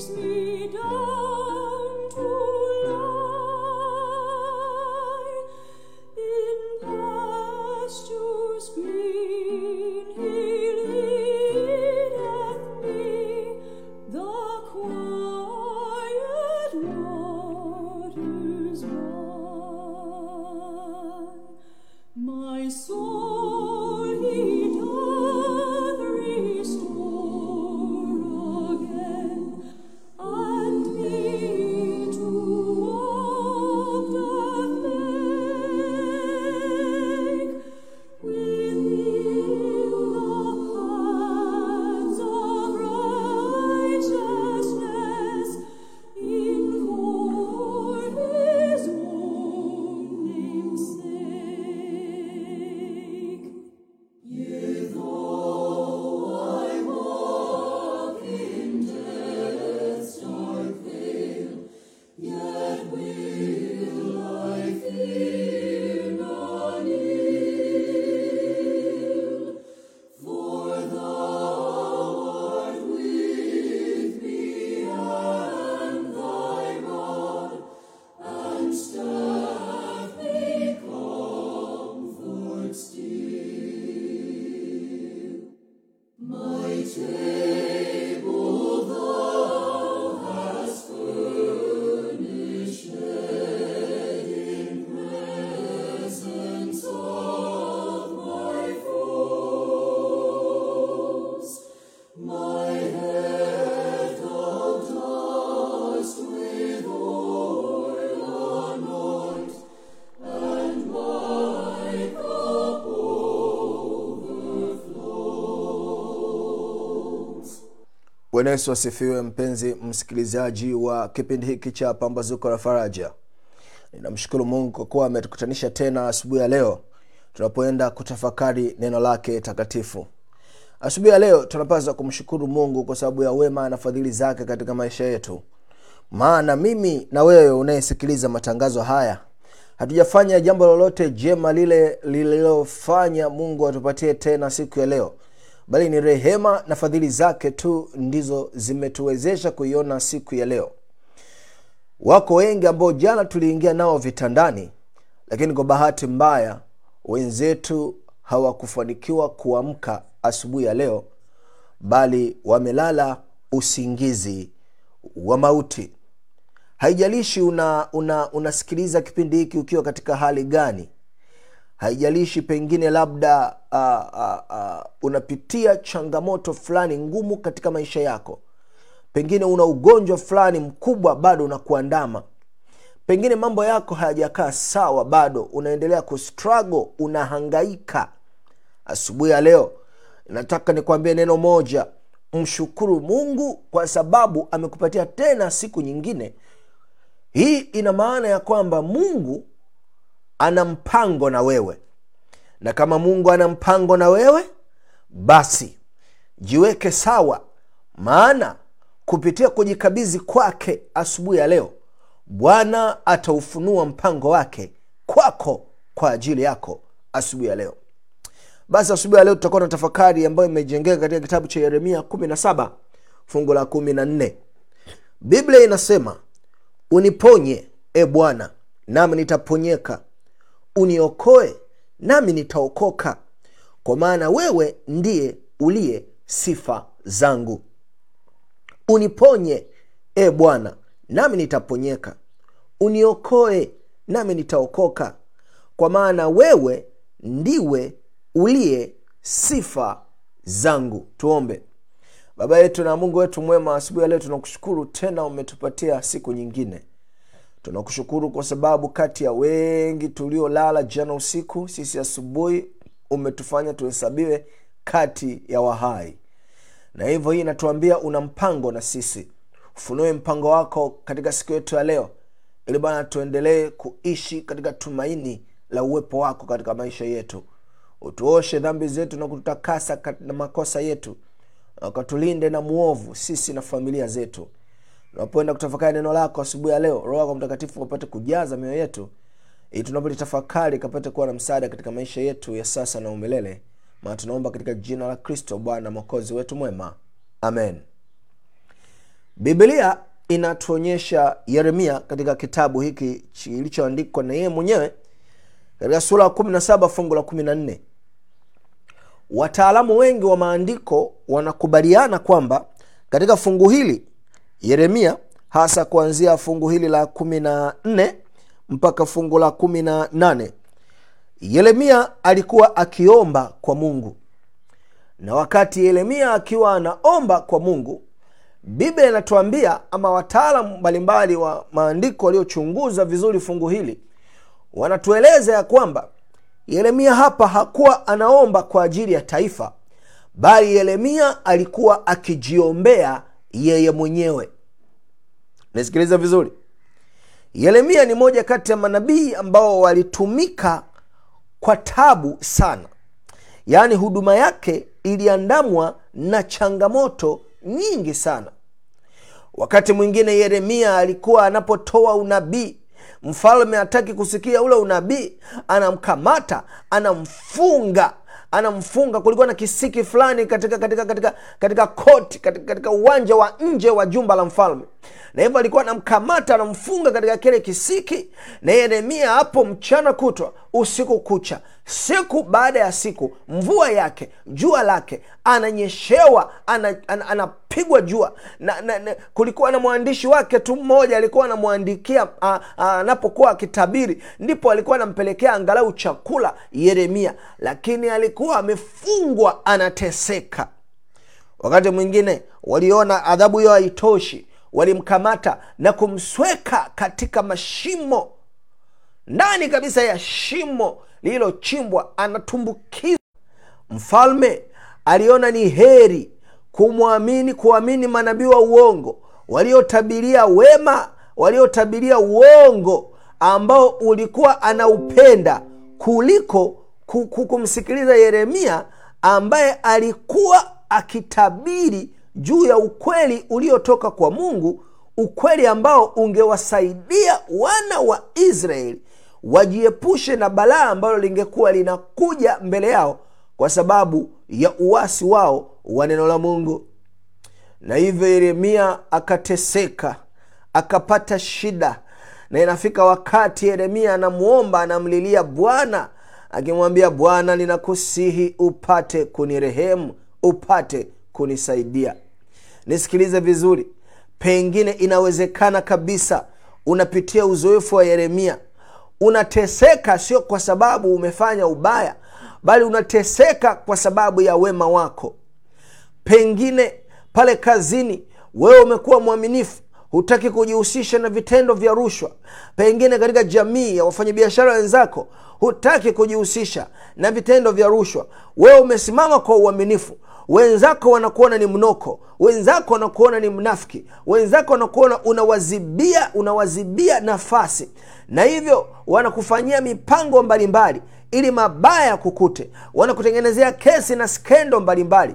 makes me bwana yesu asifiwe mpenzi msikilizaji wa kipindi hiki cha pambazuko la faraja. Ninamshukuru mungu kwa kuwa ametukutanisha tena asubuhi ya leo. Tunapoenda kutafakari neno lake takatifu. Asubuhi ya leo tunapaswa kumshukuru mungu kwa sababu ya wema na fadhili zake katika maisha yetu. Maana mimi na wewe unayesikiliza matangazo haya hatujafanya jambo lolote jema lile lililofanya mungu atupatie tena siku ya leo bali ni rehema na fadhili zake tu ndizo zimetuwezesha kuiona siku ya leo. Wako wengi ambao jana tuliingia nao vitandani lakini kwa bahati mbaya wenzetu hawakufanikiwa kuamka asubuhi ya leo bali wamelala usingizi wa mauti. Haijalishi una, una unasikiliza kipindi hiki ukiwa katika hali gani haijalishi pengine labda uh, uh, uh, unapitia changamoto fulani ngumu katika maisha yako. Pengine una ugonjwa fulani mkubwa bado unakuandama. Pengine mambo yako hayajakaa sawa bado unaendelea kustruggle unahangaika. Asubuhi ya leo nataka nikwambie neno moja. Mshukuru mungu kwa sababu amekupatia tena siku nyingine. Hii ina maana ya kwamba mungu ana mpango na wewe. Na kama mungu ana mpango na wewe basi jiweke sawa. Maana kupitia kujikabidhi kwake asubuhi ya leo bwana ataufunua mpango wake kwako kwa ajili yako asubuhi ya leo. Basi asubuhi ya leo tutakuwa na tafakari ambayo imejengeka katika kitabu cha yeremia 17 fungu la 14 biblia inasema uniponye e bwana nami nitaponyeka uniokoe nami nitaokoka. Kwa maana wewe ndiye uliye sifa zangu. Uniponye e bwana nami nitaponyeka. Uniokoe nami nitaokoka. Kwa maana wewe ndiwe uliye sifa zangu. Tuombe. Baba yetu na mungu wetu mwema asubuhi ya leo tunakushukuru tena umetupatia siku nyingine tunakushukuru kwa sababu kati ya wengi tuliolala jana usiku sisi asubuhi umetufanya tuhesabiwe kati ya wahai. Na hivyo hii inatuambia una mpango na sisi. Ufunue mpango wako katika siku yetu ya leo ili bwana tuendelee kuishi katika tumaini la uwepo wako katika maisha yetu. Utuoshe dhambi zetu na kututakasa na makosa yetu na ukatulinde na mwovu sisi na familia zetu tunapoenda kutafakari neno lako asubuhi ya leo roho yako mtakatifu kapate kujaza mioyo yetu ili tunapolitafakari kapate kuwa na msaada katika maisha yetu ya sasa na umilele. Maana tunaomba katika jina la kristo bwana mwokozi wetu mwema. Amen. Biblia inatuonyesha yeremia katika kitabu hiki kilichoandikwa na yeye mwenyewe katika sura ya 17 fungu la 14 wataalamu wengi wa maandiko wanakubaliana kwamba katika fungu hili yeremia hasa kuanzia fungu hili la 14 mpaka fungu la 18 yeremia alikuwa akiomba kwa mungu. Na wakati yeremia akiwa anaomba kwa mungu biblia inatuambia ama wataalamu mbalimbali wa maandiko waliochunguza vizuri fungu hili wanatueleza ya kwamba yeremia hapa hakuwa anaomba kwa ajili ya taifa bali yeremia alikuwa akijiombea yeye mwenyewe. Nasikiliza vizuri. Yeremia ni moja kati ya manabii ambao walitumika kwa tabu sana. Yaani huduma yake iliandamwa na changamoto nyingi sana. Wakati mwingine yeremia alikuwa anapotoa unabii mfalme hataki kusikia ule unabii anamkamata anamfunga anamfunga. Kulikuwa na kisiki fulani katika katika katika katika koti katika, katika uwanja wa nje wa jumba la mfalme. Na hivyo alikuwa anamkamata anamfunga katika kile kisiki. Na yeremia hapo mchana kutwa usiku kucha siku baada ya siku mvua yake jua lake ananyeshewa ana, ana, ana, ana jua. Na, na, na, kulikuwa na mwandishi wake tu mmoja alikuwa anamwandikia anapokuwa akitabiri. Ndipo alikuwa anampelekea angalau chakula yeremia. Lakini alikuwa amefungwa anateseka. Wakati mwingine waliona adhabu hiyo haitoshi. Walimkamata na kumsweka katika mashimo. Ndani kabisa ya shimo lililochimbwa anatumbukizwa. Mfalme aliona ni heri kumwamini kuamini manabii wa uongo waliotabiria wema waliotabiria uongo ambao ulikuwa anaupenda kuliko kumsikiliza yeremia ambaye alikuwa akitabiri juu ya ukweli uliotoka kwa mungu ukweli ambao ungewasaidia wana wa israeli wajiepushe na balaa ambalo lingekuwa linakuja mbele yao kwa sababu ya uwasi wao wa neno la mungu. Na hivyo yeremia akateseka akapata shida. Na inafika wakati yeremia anamwomba anamlilia bwana akimwambia bwana ninakusihi upate kunirehemu upate kunisaidia. Nisikilize vizuri. Pengine inawezekana kabisa unapitia uzoefu wa yeremia. Unateseka sio kwa sababu umefanya ubaya bali unateseka kwa sababu ya wema wako pengine pale kazini wewe umekuwa mwaminifu hutaki kujihusisha na vitendo vya rushwa. Pengine katika jamii ya wafanyabiashara wenzako hutaki kujihusisha na vitendo vya rushwa. Wewe umesimama kwa uaminifu. Wenzako wanakuona ni mnoko. Wenzako wanakuona ni mnafiki. Wenzako wanakuona unawazibia unawazibia nafasi. Na hivyo wanakufanyia mipango mbalimbali ili mabaya kukute. Wanakutengenezea kesi na skendo mbalimbali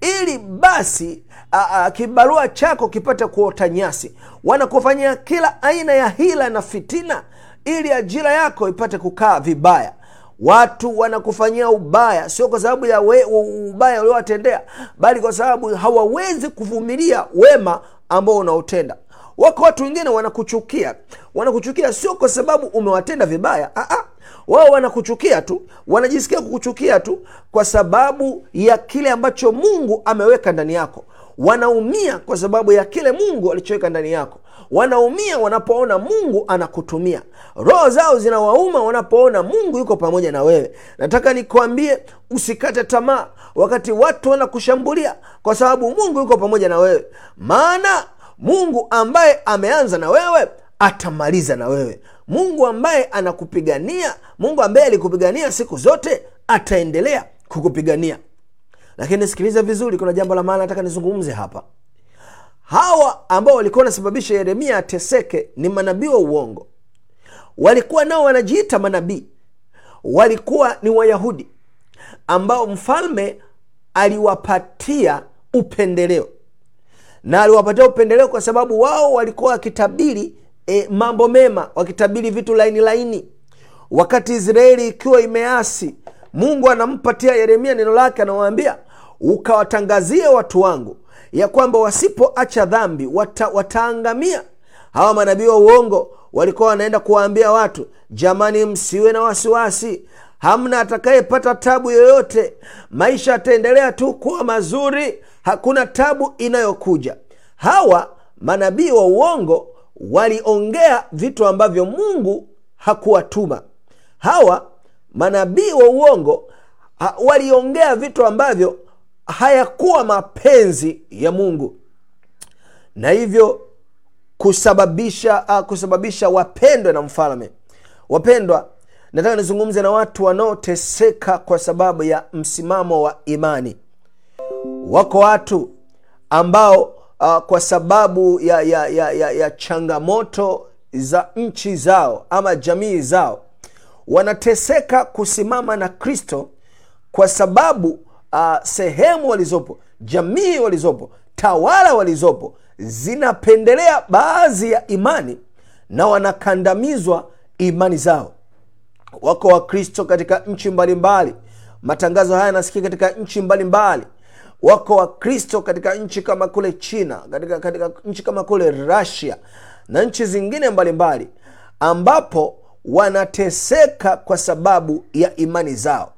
ili basi a, a, kibarua chako kipate kuota nyasi. Wanakufanyia kila aina ya hila na fitina ili ajira yako ipate kukaa vibaya. Watu wanakufanyia ubaya sio kwa sababu ya we, ubaya uliowatendea bali kwa sababu hawawezi kuvumilia wema ambao unaotenda. Wako watu wengine wanakuchukia. Wanakuchukia sio kwa sababu umewatenda vibaya. Aa, wao wanakuchukia tu wanajisikia kukuchukia tu kwa sababu ya kile ambacho mungu ameweka ndani yako. Wanaumia kwa sababu ya kile mungu alichoweka ndani yako. Wanaumia wanapoona mungu anakutumia. Roho zao zinawauma wanapoona mungu yuko pamoja na wewe. Nataka nikwambie usikate tamaa wakati watu wanakushambulia kwa sababu mungu yuko pamoja na wewe. Maana mungu ambaye ameanza na wewe atamaliza na wewe mungu ambaye anakupigania mungu ambaye alikupigania siku zote ataendelea kukupigania. Lakini sikiliza vizuri kuna jambo la maana nataka nizungumze hapa. Hawa ambao walikuwa wanasababisha yeremia ateseke ni manabii wa uongo. Walikuwa nao wanajiita manabii. Walikuwa ni wayahudi ambao mfalme aliwapatia upendeleo. Na aliwapatia upendeleo kwa sababu wao walikuwa wakitabiri e, mambo mema wakitabiri vitu laini laini. Wakati israeli ikiwa imeasi mungu anampatia yeremia neno lake anawaambia ukawatangazie watu wangu ya kwamba wasipoacha dhambi wata, wataangamia. Hawa manabii wa uongo walikuwa wanaenda kuwaambia watu jamani msiwe na wasiwasi. Hamna atakayepata tabu yoyote. Maisha yataendelea tu kuwa mazuri. Hakuna tabu inayokuja. Hawa manabii wa uongo waliongea vitu ambavyo mungu hakuwatuma. Hawa manabii wa uongo waliongea vitu ambavyo hayakuwa mapenzi ya mungu. Na hivyo kusababisha uh, kusababisha wapendwe na mfalme. Wapendwa nataka nizungumze na watu wanaoteseka kwa sababu ya msimamo wa imani. Wako watu ambao uh, kwa sababu ya, ya, ya, ya, ya changamoto za nchi zao ama jamii zao. Wanateseka kusimama na kristo kwa sababu uh, sehemu walizopo jamii walizopo tawala walizopo zinapendelea baadhi ya imani na wanakandamizwa imani zao. Wako wakristo katika nchi mbalimbali. Matangazo haya yanasikia katika nchi mbalimbali wako wakristo katika nchi kama kule china katika, katika nchi kama kule russia na nchi zingine mbalimbali mbali, ambapo wanateseka kwa sababu ya imani zao.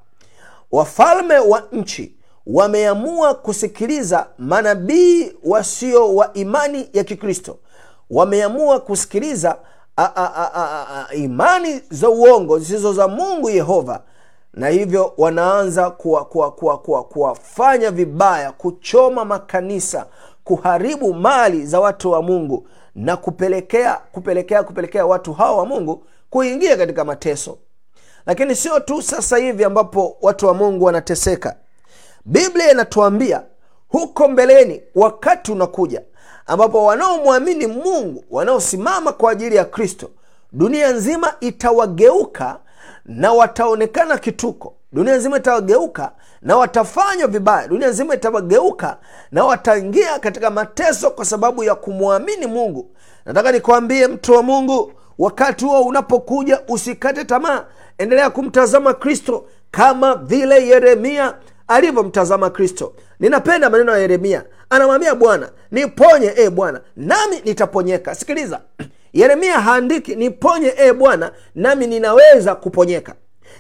Wafalme wa nchi wameamua kusikiliza manabii wasio wa imani ya kikristo. Wameamua kusikiliza a, a, a, a, a, imani za uongo zisizo za mungu yehova na hivyo wanaanza kuwafanya kuwa, kuwa, kuwa, kuwa vibaya kuchoma makanisa kuharibu mali za watu wa mungu na kupelekea kupelekea kupelekea watu hawa wa mungu kuingia katika mateso. Lakini sio tu sasa hivi ambapo watu wa mungu wanateseka. Biblia inatuambia huko mbeleni wakati unakuja ambapo wanaomwamini mungu wanaosimama kwa ajili ya kristo dunia nzima itawageuka na wataonekana kituko. Dunia nzima itawageuka na watafanywa vibaya. Dunia nzima itawageuka na wataingia katika mateso kwa sababu ya kumwamini mungu. Nataka nikwambie mtu wa mungu wakati huo unapokuja usikate tamaa. Endelea kumtazama kristo kama vile yeremia alivyomtazama kristo. Ninapenda maneno ya yeremia. Anamwambia bwana niponye e bwana nami nitaponyeka. Sikiliza yeremia haandiki niponye e bwana nami ninaweza kuponyeka.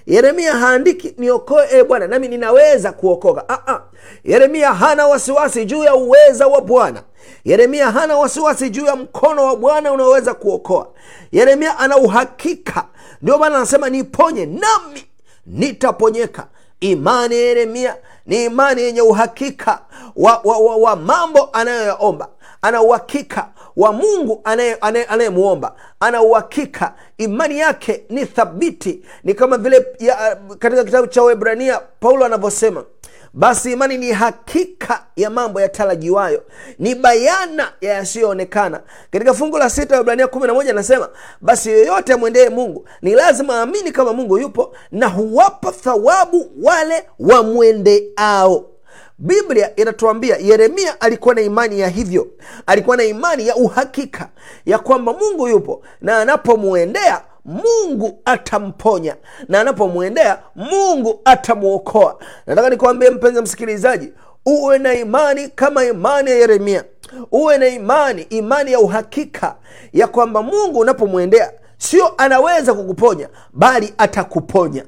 Yeremia haandiki niokoe e bwana nami ninaweza kuokoka. Yeremia hana wasiwasi juu ya uweza wa bwana. Yeremia hana wasiwasi juu ya mkono wa bwana unaoweza kuokoa. Yeremia ana uhakika. Ndio maana anasema niponye nami nitaponyeka. Imani ya yeremia ni imani yenye uhakika wa, wa, wa, wa mambo anayoyaomba ana uhakika wa mungu anayemwomba ana uhakika. Imani yake ni thabiti. Ni kama vile ya, katika kitabu cha webrania paulo anavyosema basi imani ni hakika ya mambo yatarajiwayo. Ni bayana ya yasiyoonekana. Katika fungu la sita na moja anasema basi yoyote amwendee mungu ni lazima aamini kama mungu yupo na huwapa thawabu wale wamwendeao biblia inatuambia yeremia alikuwa na imani ya hivyo. Alikuwa na imani ya uhakika ya kwamba mungu yupo. Na anapomwendea mungu atamponya. Na anapomwendea mungu atamwokoa nataka nikuambie mpenzi msikilizaji uwe na imani kama imani ya yeremia. Uwe na imani imani ya uhakika ya kwamba mungu unapomwendea sio anaweza kukuponya bali atakuponya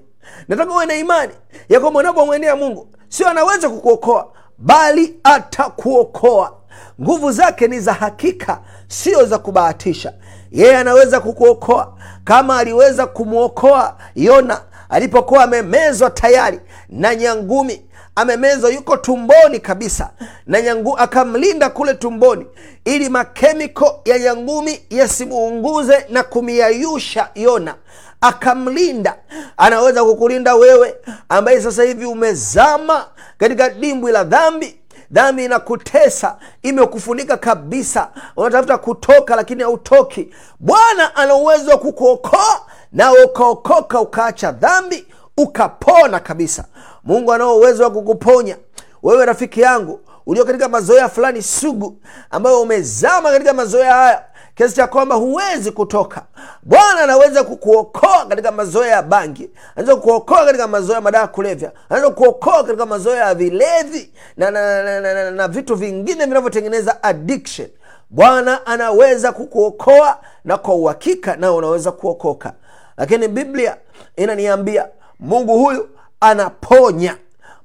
nataka uwe na imani ya kwamba unapomwendea mungu sio anaweza kukuokoa bali atakuokoa. Nguvu zake ni za hakika sio za kubahatisha. Yeye anaweza kukuokoa. Kama aliweza kumwokoa yona alipokuwa amemezwa tayari na nyangumi amemezwa yuko tumboni kabisa na nyangu akamlinda kule tumboni ili makemiko ya nyangumi yasimuunguze na kumiyayusha yona akamlinda. Anaweza kukulinda wewe ambaye sasa hivi umezama katika dimbwi la dhambi. Dhambi inakutesa imekufunika kabisa. Unatafuta kutoka lakini hautoki. Bwana ana uwezo wa kukuokoa nawe ukaokoka ukaacha dhambi ukapona kabisa. Mungu anao uwezo wa kukuponya. Wewe rafiki yangu ulio katika mazoea fulani sugu ambayo umezama katika mazoea haya kiasi cha kwamba huwezi kutoka. Bwana anaweza kukuokoa katika mazoea ya bangi anaweza kukuokoa katika mazoea ya madawa kulevya anaweza kukuokoa katika mazoea ya vilevi na, na, na, na, na, na vitu vingine vinavyotengeneza addiction. Bwana anaweza kukuokoa na kwa uhakika nao unaweza kuokoka. Lakini biblia inaniambia mungu huyu anaponya.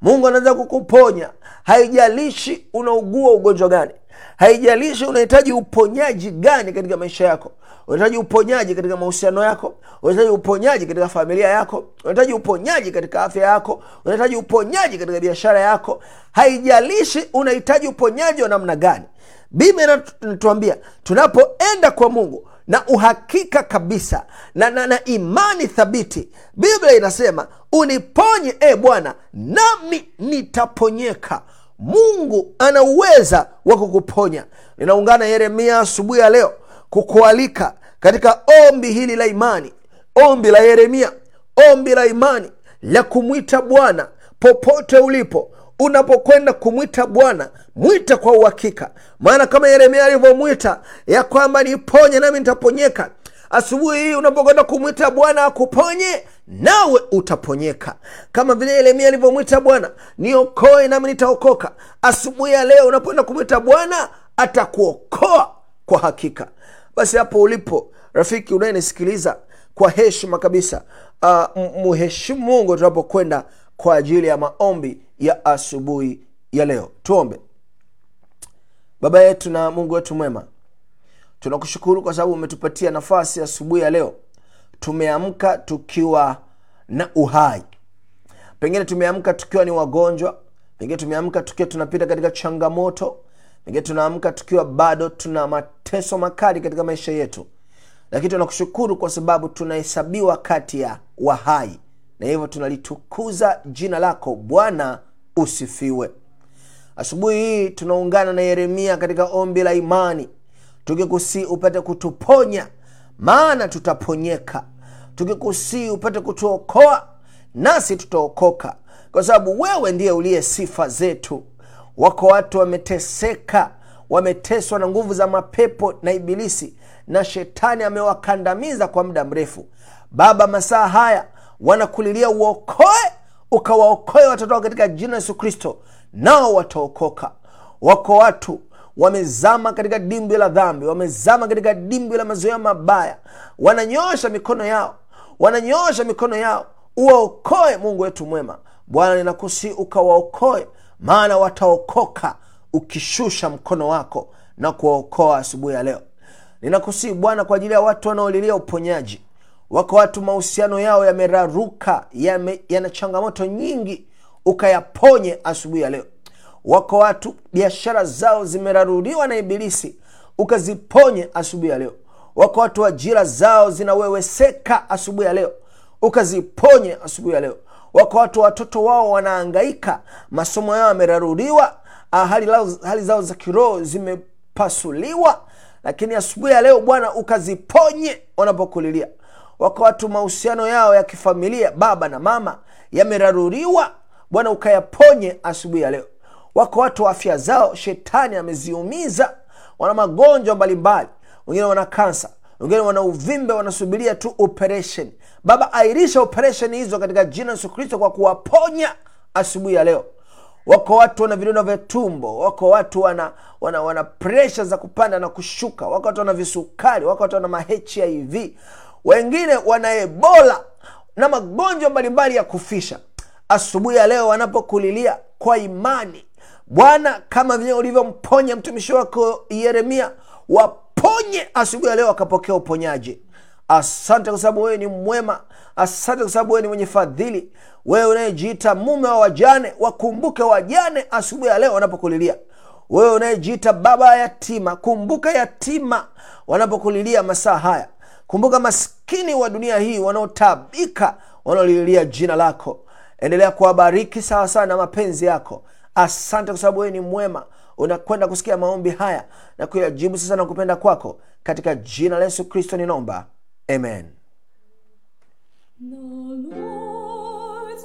Mungu anaweza kukuponya. Haijalishi unaugua ugonjwa gani haijalishi unahitaji uponyaji gani katika maisha yako. Unahitaji uponyaji katika mahusiano yako. Unahitaji uponyaji katika familia yako. Unahitaji uponyaji katika afya yako. Unahitaji uponyaji katika biashara yako. Haijalishi unahitaji uponyaji wa namna gani. Biblia inatuambia tunapoenda kwa mungu na uhakika kabisa na, na, na imani thabiti biblia inasema uniponye e bwana nami nitaponyeka mungu ana uweza wa kukuponya. Ninaungana yeremia asubuhi ya leo kukualika katika ombi hili la imani. Ombi la yeremia ombi la imani la kumwita bwana popote ulipo. Unapokwenda kumwita bwana mwita kwa uhakika. Maana kama yeremia alivyomwita ya kwamba niponye nami nitaponyeka asubuhi hii unapokwenda kumwita bwana akuponye nawe utaponyeka. Kama vile yeremia alivyomwita bwana niokoe nami nitaokoka. Asubuhi ya leo unapoenda kumwita bwana atakuokoa kwa hakika. Basi hapo ulipo rafiki unayenisikiliza kwa heshima kabisa uh, muheshimu mungu tunapokwenda kwa ajili ya maombi ya asubuhi ya leo. Tuombe. Baba yetu na mungu wetu mwema tunakushukuru kwa sababu umetupatia nafasi asubuhi ya leo. Tumeamka tukiwa na uhai. Pengine tumeamka tukiwa ni wagonjwa. Pengine tumeamka tukiwa tunapita katika changamoto. Pengine tunaamka tukiwa bado tuna mateso makali katika maisha yetu. Lakini tunakushukuru kwa sababu tunahesabiwa kati ya wahai. Na hivyo tunalitukuza jina lako. Bwana usifiwe. Asubuhi hii tunaungana na yeremia katika ombi la imani tukikusii upate kutuponya maana tutaponyeka. Tukikusii upate kutuokoa nasi tutaokoka. Kwa sababu wewe ndiye uliye sifa zetu. Wako watu wameteseka wameteswa na nguvu za mapepo na ibilisi na shetani amewakandamiza kwa muda mrefu. Baba masaa haya wanakulilia uokoe ukawaokoe watoto katika jina yesu kristo nao wataokoka. Wako watu wamezama katika dimbwi la dhambi wamezama katika dimbwi la mazoea mabaya. Wananyosha mikono yao wananyosha mikono yao uwaokoe mungu wetu mwema. Bwana ninakusi ukawaokoe maana wataokoka ukishusha mkono wako na kuwaokoa asubuhi ya leo. Ninakusii bwana kwa ajili ya watu wanaolilia uponyaji wako watu mahusiano yao yameraruka yame, yana changamoto nyingi ukayaponye asubuhi ya leo wako watu biashara zao zimeraruliwa na ibilisi ukaziponye asubuhi ya leo. Wako watu ajira zao zinaweweseka asubuhi ya leo ukaziponye asubuhi ya leo. Wako watu watoto wao wanaangaika masomo yao yameraruliwa hali, hali zao za kiroho zimepasuliwa lakini asubuhi ya leo bwana ukaziponye wanapokulilia. Wako watu mahusiano yao ya kifamilia baba na mama yameraruriwa bwana ukayaponye asubuhi ya leo wako watu wa afya zao shetani ameziumiza. Wana magonjwa mbalimbali. Wengine wana kansa wengine wana uvimbe wanasubiria tu operation. Baba airisha operation hizo katika jina yesu kristo kwa kuwaponya asubuhi ya leo. Wako watu wana vidonda vya tumbo. Wako watu wana wana, wana presha za kupanda na kushuka. Wako watu wana visukari. Wako watu wana mahiv wengine wana ebola na magonjwa mbalimbali ya kufisha. Asubuhi ya leo wanapokulilia kwa imani. Bwana kama vile ulivyomponya mtumishi wako yeremia waponye asubuhi ya leo wakapokea uponyaji. Asante kwa sababu wewe ni mwema. Asante kwa sababu wewe ni mwenye fadhili. Wewe unayejiita mume wa wajane wakumbuke wajane asubuhi ya leo wanapokulilia. Wewe unayejiita baba yatima kumbuka yatima wanapokulilia masaa haya. Kumbuka maskini wa dunia hii wanaotabika wanaolililia jina lako endelea kuwabariki sawasawa na mapenzi yako. Asante kwa sababu wewe ni mwema. Unakwenda kusikia maombi haya na kuyajibu sasa na kupenda kwako, katika jina la Yesu Kristo ninaomba, amen. The Lord,